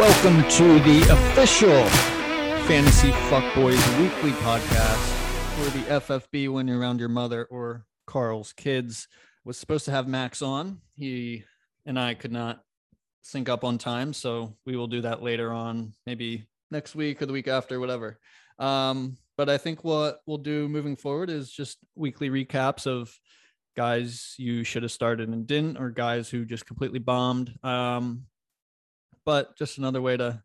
Welcome to the official Fantasy Fuckboys weekly podcast for the FFB when you're around your mother or Carl's kids. Was supposed to have Max on. He and I could not sync up on time, so we will do that later on, maybe next week or the week after, whatever. Um, but I think what we'll do moving forward is just weekly recaps of guys you should have started and didn't, or guys who just completely bombed. Um, but just another way to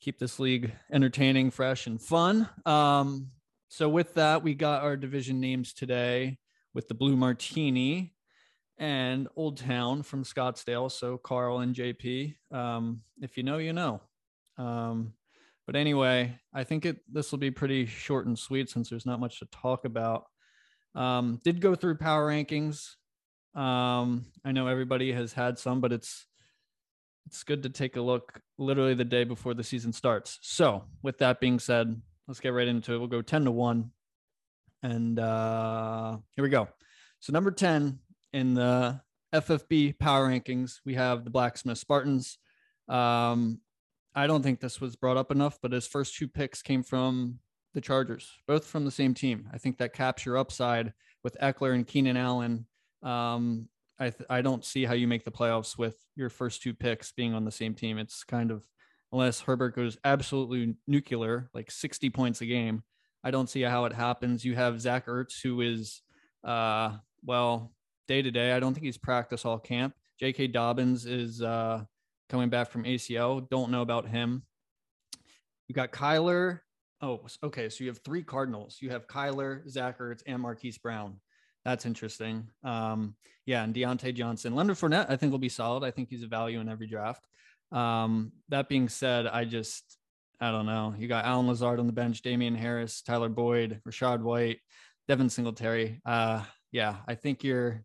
keep this league entertaining, fresh, and fun. Um, so with that, we got our division names today with the Blue Martini and Old Town from Scottsdale. So Carl and JP, um, if you know, you know. Um, but anyway, I think it this will be pretty short and sweet since there's not much to talk about. Um, did go through power rankings. Um, I know everybody has had some, but it's it's good to take a look literally the day before the season starts. So, with that being said, let's get right into it. We'll go 10 to 1. And uh, here we go. So, number 10 in the FFB power rankings, we have the Blacksmith Spartans. Um, I don't think this was brought up enough, but his first two picks came from the Chargers, both from the same team. I think that caps your upside with Ekeler and Keenan Allen. Um, I th- I don't see how you make the playoffs with your first two picks being on the same team. It's kind of unless Herbert goes absolutely nuclear, like 60 points a game. I don't see how it happens. You have Zach Ertz, who is, uh, well, day to day. I don't think he's practice all camp. J.K. Dobbins is uh, coming back from ACL. Don't know about him. You got Kyler. Oh, okay. So you have three Cardinals. You have Kyler, Zach Ertz, and Marquise Brown. That's interesting. Um, yeah, and Diontae Johnson, Leonard Fournette, I think will be solid. I think he's a value in every draft. Um, that being said, I just I don't know. You got Allen Lazard on the bench, Damien Harris, Tyler Boyd, Rachaad White, Devin Singletary. Uh, yeah, I think you're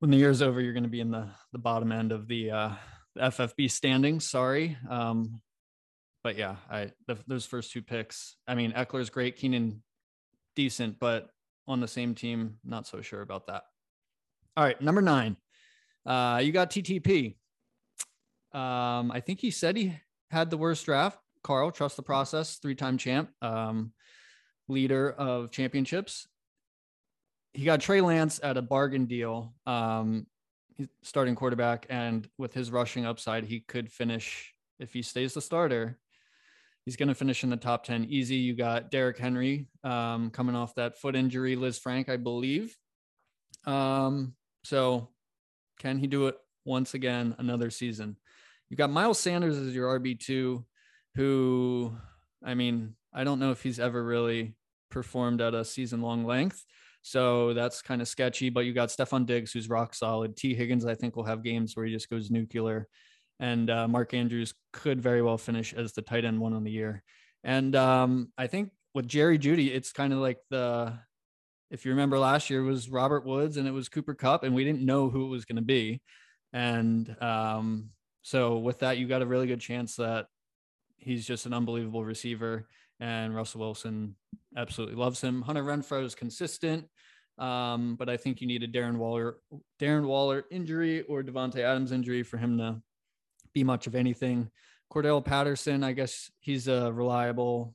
when the year's over, you're going to be in the the bottom end of the uh, FFB standings. Sorry, um, but yeah, I the, those first two picks. I mean, Ekeler's great, Keenan decent, but on the same team, not so sure about that. All right, number nine, uh, you got TTP. Um, I think he said he had the worst draft. Carl, trust the process, three time champ, um, leader of championships he got Trey Lance at a bargain deal, um, starting quarterback, and with his rushing upside, he could finish if he stays the starter. He's going to finish in the top ten easy. You got Derrick Henry um, coming off that foot injury, Lisfranc, I believe. Um, so can he do it once again another season? You got Miles Sanders as your RB two, who I mean, I don't know if he's ever really performed at a season long length. So that's kind of sketchy. But you got Stefon Diggs, who's rock solid. Tee Higgins, I think, will have games where he just goes nuclear. And uh, Mark Andrews could very well finish as the tight end one on the year. And um, I think with Jerry Jeudy, it's kind of like the, if you remember last year, was Robert Woods and it was Cooper Kupp, and we didn't know who it was going to be. And um, so with that, you got a really good chance that he's just an unbelievable receiver and Russell Wilson absolutely loves him. Hunter Renfrow is consistent, um, but I think you need a Darren Waller, Darren Waller injury or Davante Adams injury for him to be much of anything. Cordarrelle Patterson, I guess he's a reliable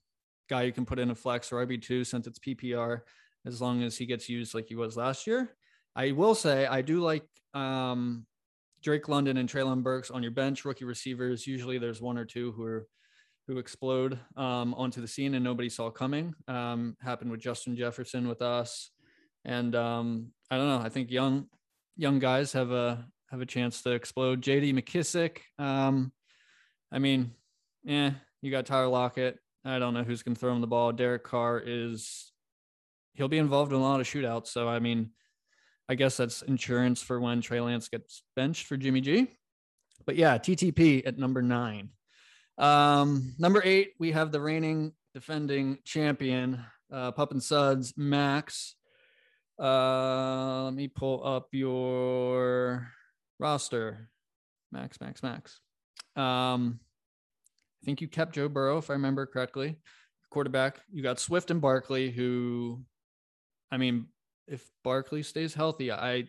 guy you can put in a flex or RB2 since it's PPR as long as he gets used like he was last year. I will say I do like um, Drake London and Treylon Burks on your bench, rookie receivers. Usually there's one or two who are who explode um, onto the scene and nobody saw coming. Um, happened with Justin Jefferson with us, and um, I don't know. I think young young guys have a have a chance to explode. J.D. McKissic. Um, I mean, yeah, you got Tyler Lockett. I don't know who's going to throw him the ball. Derek Carr is he'll be involved in a lot of shootouts. So I mean, I guess that's insurance for when Trey Lance gets benched for Jimmy G. But yeah, TTP at number nine. Um, number eight, we have the reigning defending champion, uh, Pup and Suds, Max. Uh, let me pull up your roster. Max, Max, Max. Um, I think you kept Joe Burrow, if I remember correctly. Quarterback, you got Swift and Barkley, who, I mean, if Barkley stays healthy, I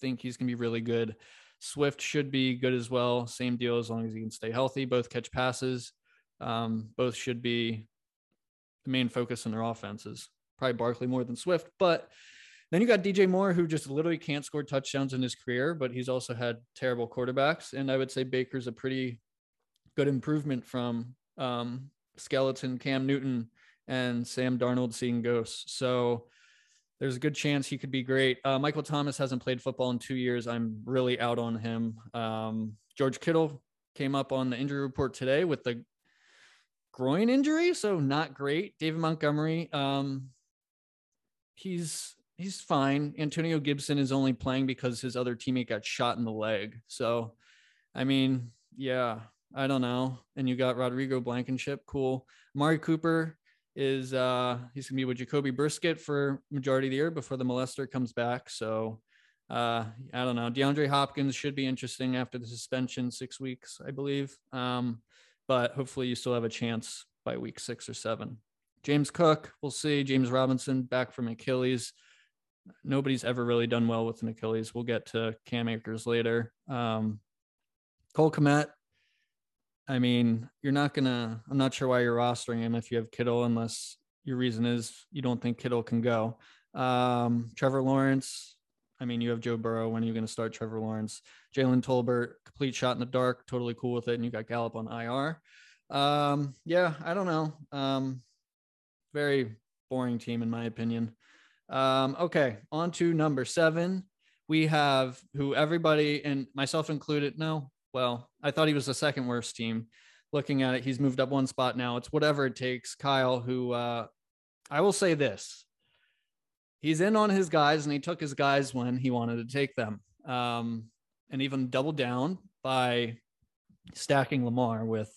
think he's going to be really good. Swift should be good as well. Same deal as long as he can stay healthy. Both catch passes. Um, both should be the main focus in their offenses. Probably Barkley more than Swift, but then you got DJ Moore, who just literally can't score touchdowns in his career, but he's also had terrible quarterbacks. And I would say Baker's a pretty good improvement from um, skeleton Cam Newton and Sam Darnold seeing ghosts. So there's a good chance he could be great. Uh, Michael Thomas hasn't played football in two years. I'm really out on him. Um, George Kittle came up on the injury report today with the groin injury, so not great. David Montgomery, um, he's he's fine. Antonio Gibson is only playing because his other teammate got shot in the leg. So, I mean, yeah, I don't know. And you got Rodrigo Blankenship, cool. Mari Cooper is uh he's gonna be with Jacoby Brissett for majority of the year before the molester comes back. So uh I don't know. DeAndre Hopkins should be interesting after the suspension, six weeks, I believe. Um, but hopefully you still have a chance by week six or seven. James Cook, we'll see. James Robinson back from Achilles nobody's ever really done well with an Achilles. We'll get to Cam Akers later. Um, Cole Kmet, I mean, you're not gonna. I'm not sure why you're rostering him if you have Kittle, unless your reason is you don't think Kittle can go. Um, Trevor Lawrence. I mean, you have Joe Burrow. When are you going to start Trevor Lawrence? Jalen Tolbert, complete shot in the dark, totally cool with it. And you got Gallup on IR. Um, yeah, I don't know. Um, very boring team in my opinion. Um, okay, on to number seven. We have who everybody and myself included. No, well, I thought he was the second worst team. Looking at it, he's moved up one spot now. It's whatever it takes. Kyle, who uh, I will say this he's in on his guys and he took his guys when he wanted to take them. Um, and even doubled down by stacking Lamar with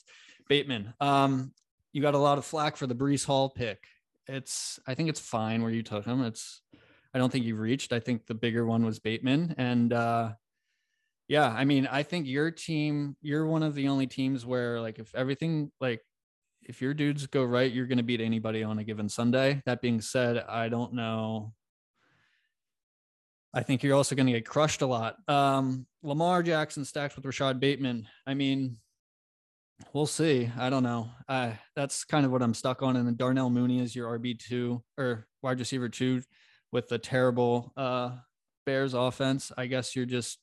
Bateman. Um, you got a lot of flack for the Breece Hall pick it's I think it's fine where you took him. It's I don't think you've reached. I think the bigger one was Bateman. And uh yeah, I mean, I think your team, you're one of the only teams where like if everything like if your dudes go right, you're gonna beat anybody on a given Sunday. That being said, I don't know. I think you're also to get crushed a lot. Um, Lamar Jackson stacked with Rashod Bateman. I mean, We'll see. I don't know. Uh, that's kind of what I'm stuck on. And then Darnell Mooney is your RB two or wide receiver two with the terrible uh, Bears offense. I guess you're just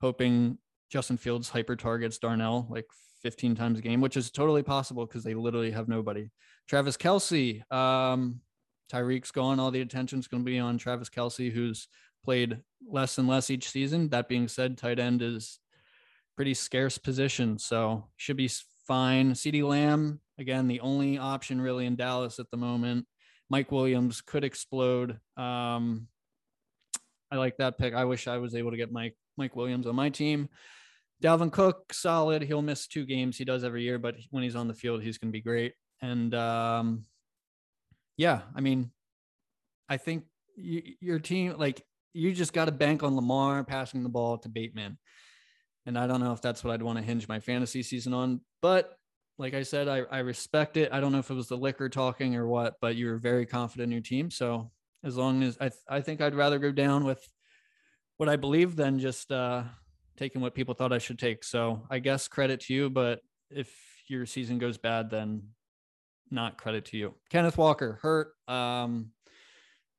hoping Justin Fields hyper targets Darnell like 15 times a game, which is totally possible because they literally have nobody. Travis Kelce, um, Tyreek's gone. All the attention's going to be on Travis Kelce, who's played less and less each season. That being said, tight end is pretty scarce position, so should be fine. CeeDee Lamb, again, the only option really in Dallas at the moment. Mike Williams could explode. Um, I like that pick. I wish I was able to get Mike Mike Williams on my team. Dalvin Cook, solid. He'll miss two games. He does every year, but when he's on the field, he's going to be great. And um, yeah, I mean, I think you, your team, like, you just got to bank on Lamar passing the ball to Bateman. And I don't know if that's what I'd want to hinge my fantasy season on. But like I said, I, I respect it. I don't know if it was the liquor talking or what, but you were very confident in your team. So as long as I, th- I think I'd rather go down with what I believe than just uh, taking what people thought I should take. So I guess credit to you, but if your season goes bad, then not credit to you. Kenneth Walker hurt. Um,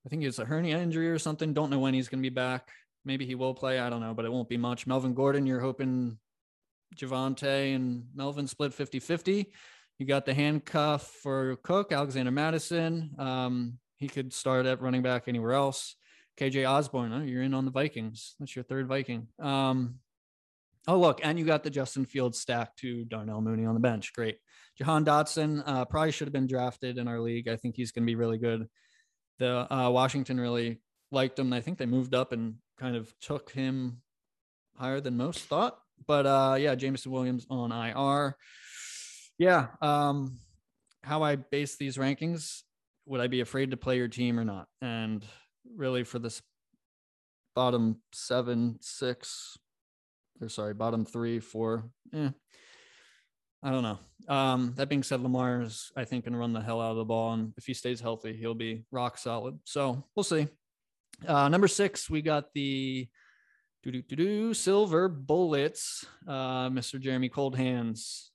I think it's a hernia injury or something. Don't know when he's going to be back. Maybe he will play. I don't know, but it won't be much. Melvin Gordon, you're hoping Javonte and Melvin split 50 50. You got the handcuff for Cook, Alexander Mattison. Um, he could start at running back anywhere else. KJ Osborn, oh, you're in on the Vikings. That's your third Viking. Um, oh, look, and you got the Justin Fields stack to Darnell Mooney on the bench. Great. Jahan Dotson uh, probably should have been drafted in our league. I think he's going to be really good. The uh, Washington really liked him. I think they moved up and kind of took him higher than most thought. But uh, yeah, Jameson Williams on IR. Yeah. Um, how I base these rankings, would I be afraid to play your team or not? And really for this bottom seven, six, or sorry, bottom three, four, eh, I don't know. Um, that being said, Lamar is, I think, going to run the hell out of the ball. And if he stays healthy, he'll be rock solid. So we'll see. Uh, number six, we got the Do do do do. Silver bullets. Uh, Mr. Jeremy Cold Hands,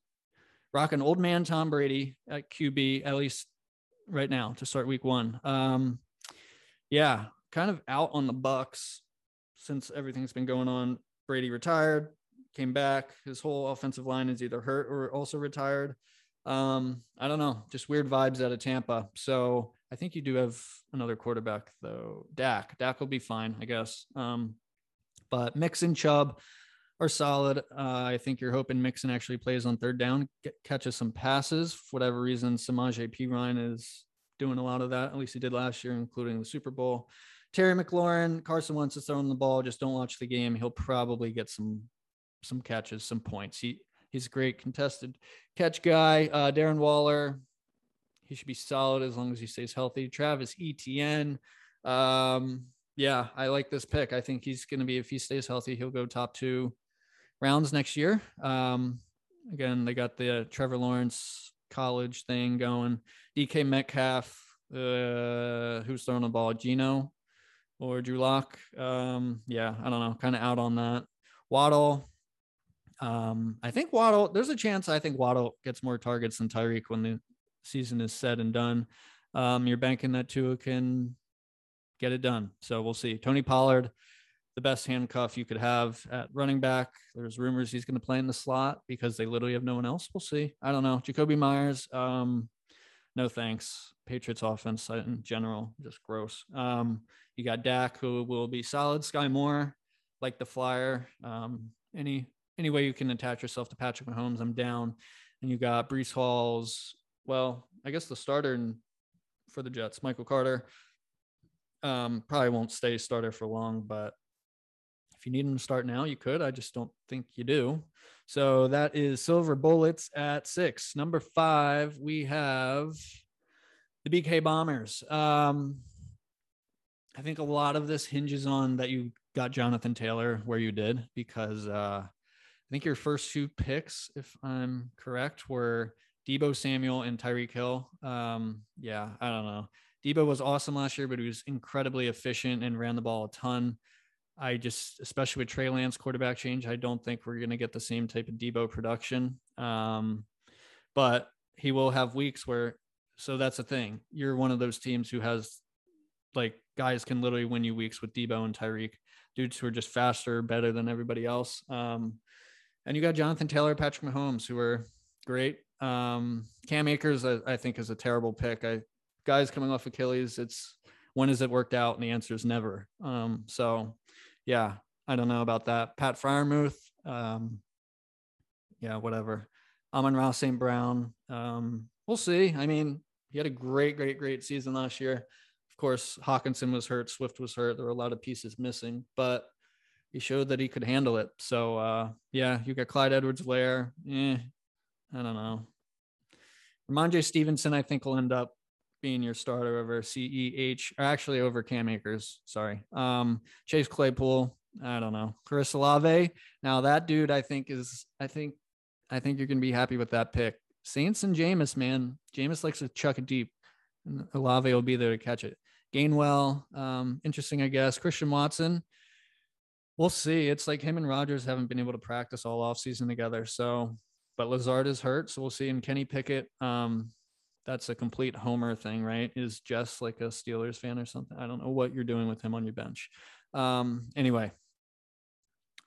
rocking old man Tom Brady at QB at least right now to start week one. Um, yeah, kind of out on the Bucks since everything's been going on. Brady retired, came back. His whole offensive line is either hurt or also retired. Um, I don't know, just weird vibes out of Tampa. So I think you do have another quarterback though. Dak. Dak will be fine, I guess. Um, but Mixon, Chubb are solid. Uh, I think you're hoping Mixon actually plays on third down, get, catches some passes. For whatever reason, Samaje Perine is doing a lot of that. At least he did last year, including the Super Bowl. Terry McLaurin, Carson Wentz is throwing the ball. Just don't watch the game. He'll probably get some some catches, some points. He he's a great contested catch guy. Uh, Darren Waller, he should be solid as long as he stays healthy. Travis Etienne, um, yeah, I like this pick. I think he's going to be if he stays healthy, he'll go top two rounds next year. Um, again, they got the Trevor Lawrence college thing going. DK Metcalf, uh, who's throwing the ball? Geno or Drew Lock? Um, yeah, I don't know. Kind of out on that. Waddle, um, I think Waddle, there's a chance I think Waddle gets more targets than Tyreek when the season is said and done. Um, you're banking that Tua can get it done. So we'll see. Tony Pollard, the best handcuff you could have at running back. There's rumors he's going to play in the slot because they literally have no one else. We'll see. I don't know. Jakobi Meyers, um, no thanks. Patriots offense in general, just gross. Um, you got Dak, who will be solid. Skyy Moore, like the flyer. Um, any any way you can attach yourself to Patrick Mahomes, I'm down. And you got Breece Hall's, well, I guess the starter for the Jets, Michael Carter. Um, probably won't stay starter for long, but if you need him to start now, you could. I just don't think you do. So that is Silver Bullets at six. Number five, we have the BK Bombers. Um, I think a lot of this hinges on that you got Jonathan Taylor where you did because uh, I think your first two picks, if I'm correct, were Deebo Samuel and Tyreek Hill. Um, yeah, I don't know. Deebo was awesome last year, but he was incredibly efficient and ran the ball a ton. I just, especially with Trey Lance quarterback change, I don't think we're going to get the same type of Deebo production. Um, but he will have weeks where, so that's the thing. You're one of those teams who has like guys can literally win you weeks with Deebo and Tyreek, dudes who are just faster, better than everybody else. Um, and you got Jonathan Taylor, Patrick Mahomes, who are great. Um, Cam Akers, I, I, think, is a terrible pick. I guys coming off Achilles, it's when has it worked out? And the answer is never. Um, so yeah, I don't know about that. Pat Freiermuth, um, yeah, whatever. Amon-Ra St. Brown. Um, we'll see. I mean, he had a great, great, great season last year. Of course, Hockenson was hurt, Swift was hurt. There were a lot of pieces missing, but he showed that he could handle it. So uh, yeah, you got Clyde Edwards-Helaire. Eh, I don't know. Rhamondre Stevenson, I think, will end up being your starter over CEH, or actually over Cam Akers. Sorry. Um, Chase Claypool. I don't know. Chris Olave. Now that dude, I think is. I think. I think you're gonna be happy with that pick. Saints and Jameis, man. Jameis likes to chuck it deep, and Olave will be there to catch it. Gainwell, um, interesting, I guess. Christian Watson. We'll see. It's like him and Rodgers haven't been able to practice all off season together. So, but Lazard is hurt, so we'll see. And Kenny Pickett, um, that's a complete homer thing, right? Is just like a Steelers fan or something. I don't know what you're doing with him on your bench. Um, anyway,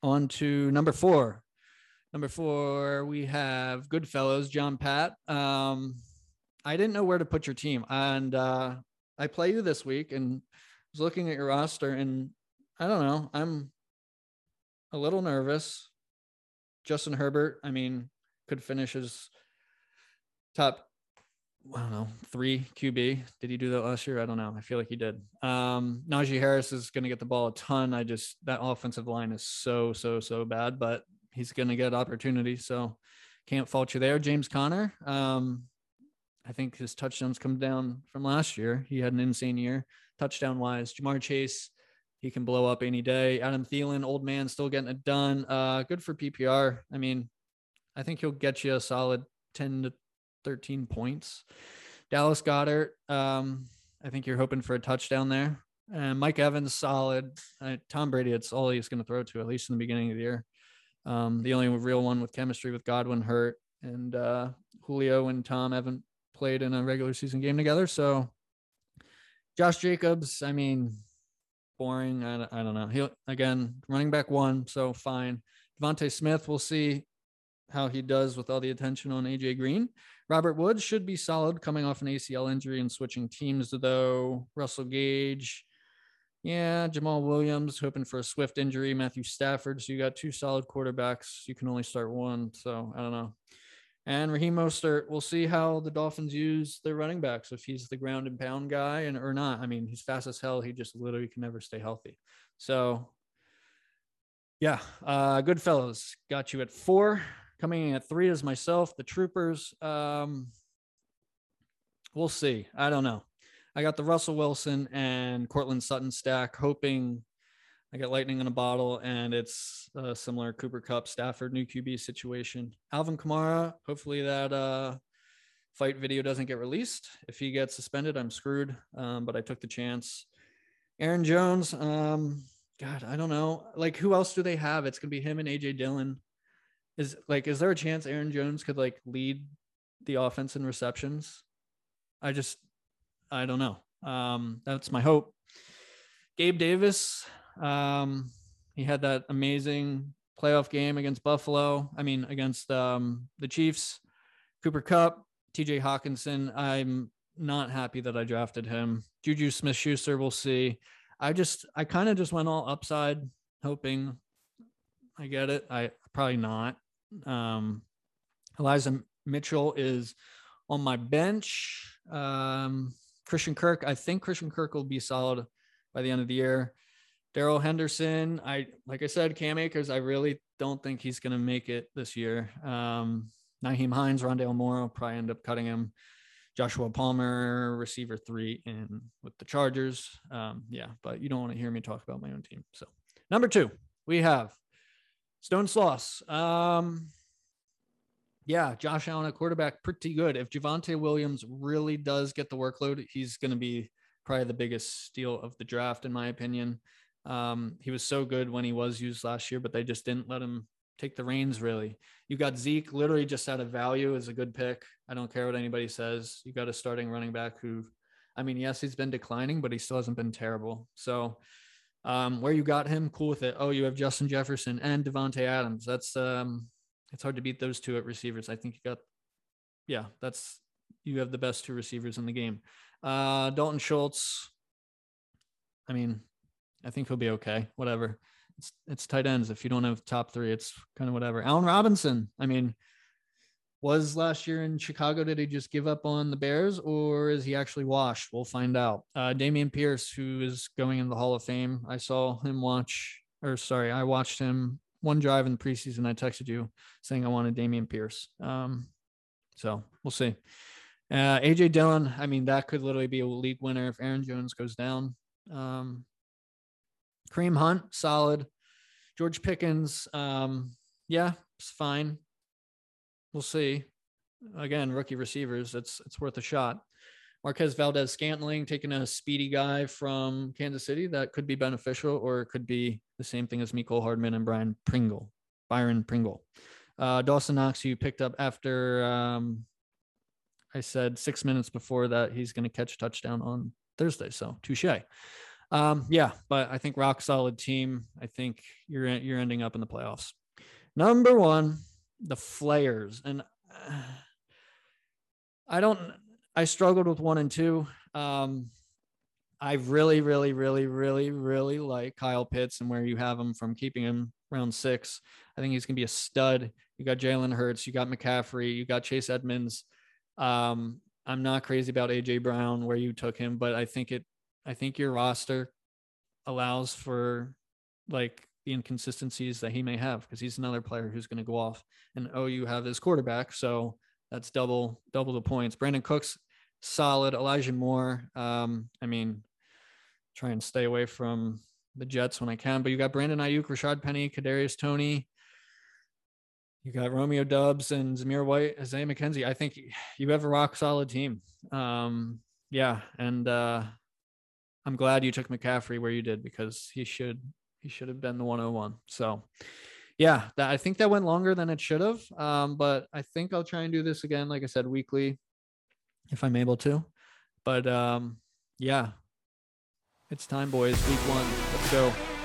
on to number four. Number four, we have Goodfellows, John Pat. Um, I didn't know where to put your team, and uh, I play you this week, and was looking at your roster, and I don't know. I'm a little nervous. Justin Herbert, I mean, could finish his top, I don't know, three QB. Did he do that last year? I don't know. I feel like he did. Um, Najee Harris is going to get the ball a ton. I just, that offensive line is so, so, so bad, but he's going to get opportunity. So can't fault you there. James Conner, um, I think his touchdowns come down from last year. He had an insane year, touchdown wise. Ja'Marr Chase, he can blow up any day. Adam Thielen, old man, still getting it done. Uh, good for PPR. I mean, I think he'll get you a solid 10 to 13 points. Dallas Goedert, um, I think you're hoping for a touchdown there. And Mike Evans, solid. Uh, Tom Brady, it's all he's going to throw to, at least in the beginning of the year. Um, the only real one with chemistry with Godwin hurt, and uh, Julio and Tom haven't played in a regular season game together. So Josh Jacobs, I mean, boring. I, I don't know. He again running back one, so fine. DeVonta Smith, we'll see how he does with all the attention on AJ Green. Robert Woods should be solid coming off an ACL injury and switching teams, though. Russell Gage, yeah, Jamaal Williams hoping for a swift injury. Matthew Stafford. So you got two solid quarterbacks. You can only start one. So I don't know. And Raheem Mostert, we'll see how the Dolphins use their running backs, if he's the ground and pound guy and or not. I mean, he's fast as hell. He just literally can never stay healthy. So yeah, uh, good fellows. Got you at four. Coming in at three is myself, the troopers. Um, we'll see. I don't know. I got the Russell Wilson and Courtland Sutton stack, hoping I got lightning in a bottle, and it's a similar Cooper Kupp, Stafford new QB situation. Alvin Kamara, hopefully that uh, fight video doesn't get released. If he gets suspended, I'm screwed. Um, but I took the chance. Aaron Jones, um, God, I don't know. Like, who else do they have? It's gonna be him and AJ Dillon. Is like, is there a chance Aaron Jones could like lead the offense in receptions? I just I don't know. Um, that's my hope. Gabe Davis, um, he had that amazing playoff game against Buffalo. I mean, against um, the Chiefs. Cooper Kupp, TJ Hockenson. I'm not happy that I drafted him. Juju Smith Schuster, we'll see. I just, I kind of just went all upside, hoping I get it. I probably not. Um, Elijah Mitchell is on my bench. Um, Christian Kirk, I think Christian Kirk will be solid by the end of the year. Darrell Henderson, I like I said, Cam Akers, I really don't think he's going to make it this year. Um, Nyheim Hines, Rondale Moore will probably end up cutting him. Joshua Palmer, receiver three, in with the Chargers. Um, yeah, but you don't want to hear me talk about my own team. So number two, we have Stone Sloss. Um, yeah, Josh Allen at quarterback, pretty good. If Javonte Williams really does get the workload, he's going to be probably the biggest steal of the draft, in my opinion. Um, he was so good when he was used last year, but they just didn't let him take the reins really. You got Zeke literally just out of value as a good pick. I don't care what anybody says. You got a starting running back who, I mean, yes, he's been declining, but he still hasn't been terrible. So, um, where you got him, cool with it. Oh, you have Justin Jefferson and Davante Adams. That's um, it's hard to beat those two at receivers. I think you got, yeah, that's you have the best two receivers in the game. Uh, Dalton Schultz. I mean, I think he'll be okay. Whatever. It's it's tight ends. If you don't have top three, it's kind of whatever. Allen Robinson. I mean, was last year in Chicago. Did he just give up on the Bears, or is he actually washed? We'll find out. Uh, Dameon Pierce, who is going in the Hall of Fame. I saw him watch, or sorry, I watched him one drive in the preseason, I texted you saying I wanted Dameon Pierce. Um, so we'll see. Uh, AJ Dillon, I mean, that could literally be a league winner if Aaron Jones goes down. Um, Kareem Hunt, solid. George Pickens, um, yeah, it's fine. We'll see. Again, rookie receivers, it's it's worth a shot. Marquez Valdes Scantling taking a speedy guy from Kansas City that could be beneficial, or it could be the same thing as Mecole Hardman and Brian Pringle, Byron Pringle. Uh, Dawson Knox, you picked up after um, I said six minutes before that he's going to catch a touchdown on Thursday. So touche. Um, yeah, but I think rock solid team. I think you're you're ending up in the playoffs. Number one, the Flayers, and uh, I don't I struggled with one and two. Um, I really, really, really, really, really like Kyle Pitts and where you have him from keeping him round six. I think he's gonna be a stud. You got Jalen Hurts, you got McCaffrey, you got Chase Edmonds. Um, I'm not crazy about AJ Brown where you took him, but I think it I think your roster allows for like the inconsistencies that he may have because he's another player who's going to go off. And oh, you have his quarterback, so that's double double the points. Brandin Cooks solid. Elijah Moore. Um, I mean, try and stay away from the Jets when I can. But you got Brandon Aiyuk, Rashaad Penny, Kadarius Toney. You got Romeo Doubs and Zamir White, Isaiah McKenzie. I think you have a rock solid team. Um, yeah, and uh, I'm glad you took McCaffrey where you did because he should he should have been the 101. So yeah, that, I think that went longer than it should have. Um, but I think I'll try and do this again, like I said, weekly, if I'm able to. But um, yeah, it's time, boys. Week one. Let's go.